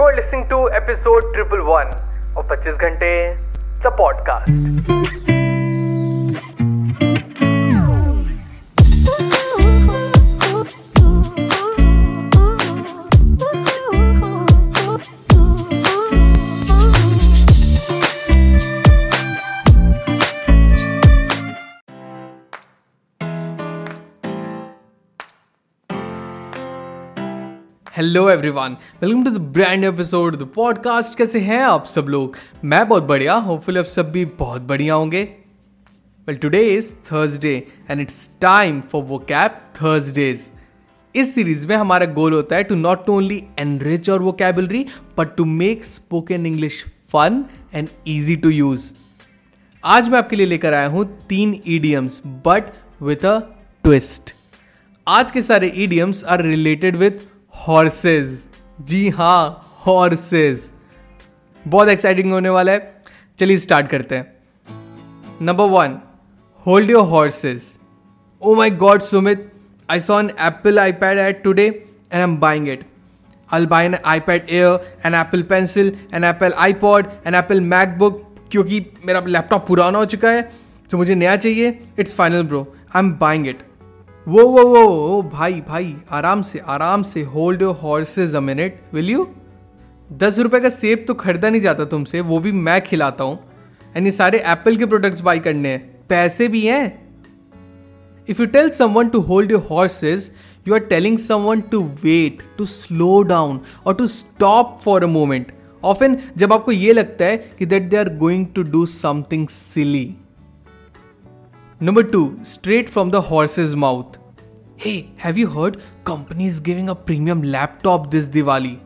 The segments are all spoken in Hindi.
You are listening to episode triple one of 25 घंटे the podcast. Hello everyone welcome to the brand episode the podcast कैसे हैं आप सब लोग? मैं बहुत बढ़िया होपफुली आप सब भी बहुत बढ़िया होंगे। Well today is Thursday and it's time for vocab Thursdays इस सीरीज़ में हमारा गोल होता है टू नॉट ओनली एनरिच और vocabulary but to make spoken English fun and easy to use आज मैं आपके लिए लेकर आया हूँ तीन idioms but with a twist आज के सारे idioms are related with horses जी हाँ हॉर्सेज बहुत एक्साइटिंग होने वाला है। चलिए स्टार्ट करते हैं। Number one hold your horses oh my god Sumit I saw an Apple iPad at today and I am buying it I'll buy an iPad Air, an Apple Pencil, an Apple iPod, an Apple MacBook क्योंकि मेरा लैपटॉप पुराना हो चुका है तो मुझे नया चाहिए। It's final bro I am buying it वो वो वो वो भाई भाई, आराम से आराम से hold your horses a minute will you दस रुपए का सेब तो खरीदा नहीं जाता तुमसे, वो भी मैं खिलाता हूँ। एंड ये सारे एप्पल के प्रोडक्ट्स बाई करने हैं। पैसे भी हैं। If you tell someone to hold your horses you are telling someone to wait to slow down और to stop for a moment often जब आपको ये लगता है कि that they are going to do something silly Number 2. Straight from the horse's mouth. Hey, have you heard company is giving a premium laptop this Diwali?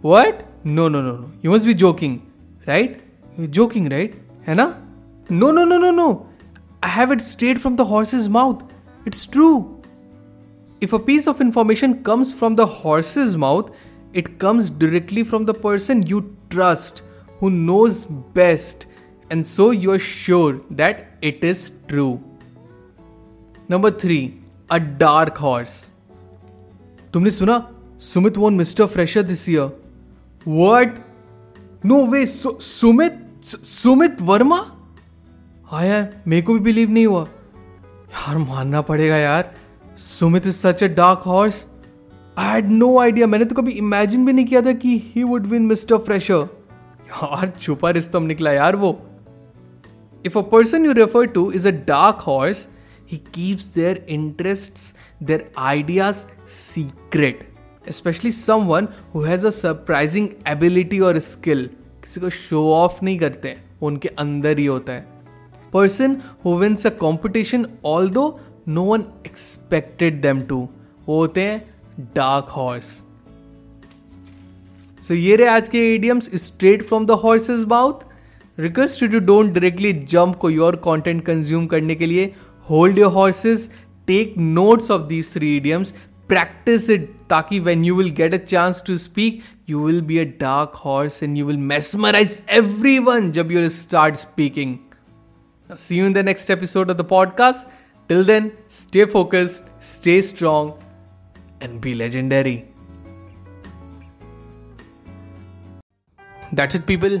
What? No, no, no, no. You must be joking, right? You're joking, right? ना? No, no, no, no, no. I have it straight from the horse's mouth. It's true. If a piece of information comes from the horse's mouth, it comes directly from the person you trust, who knows best, and so you are sure that it is true. Number three a dark horse तुमने सुना? Sumit won mister fresher this year word no way Sumit Sumit Verma? हाँ यार, मेरे को भी बिलीव नहीं हुआ। यार, मानना पड़ेगा यार। Sumit is such a dark horse I had no idea मैंने तो कभी इमेजिन भी नहीं किया था कि he would win mister fresher यार, छुपा रिस्तम निकला यार वो। If a person you refer to is a dark horse he keeps their interests, their ideas secret. Especially someone who has a surprising ability or skill. किसी को शो ऑफ़ नहीं करते उनके अंदर ही होता है person who wins a competition although no one expected them to वो होते हैं डार्क हॉर्स सो ये रहे आज के idioms straight from the horses mouth request to don't directly jump को योर कंटेंट कंज्यूम करने के लिए hold your horses take notes of these three idioms practice it taki when you will get a chance to speak you will be a dark horse and you will mesmerize everyone jab you will start speaking. See you in the next episode of the podcast. Till then stay focused stay strong and be legendary. That's it people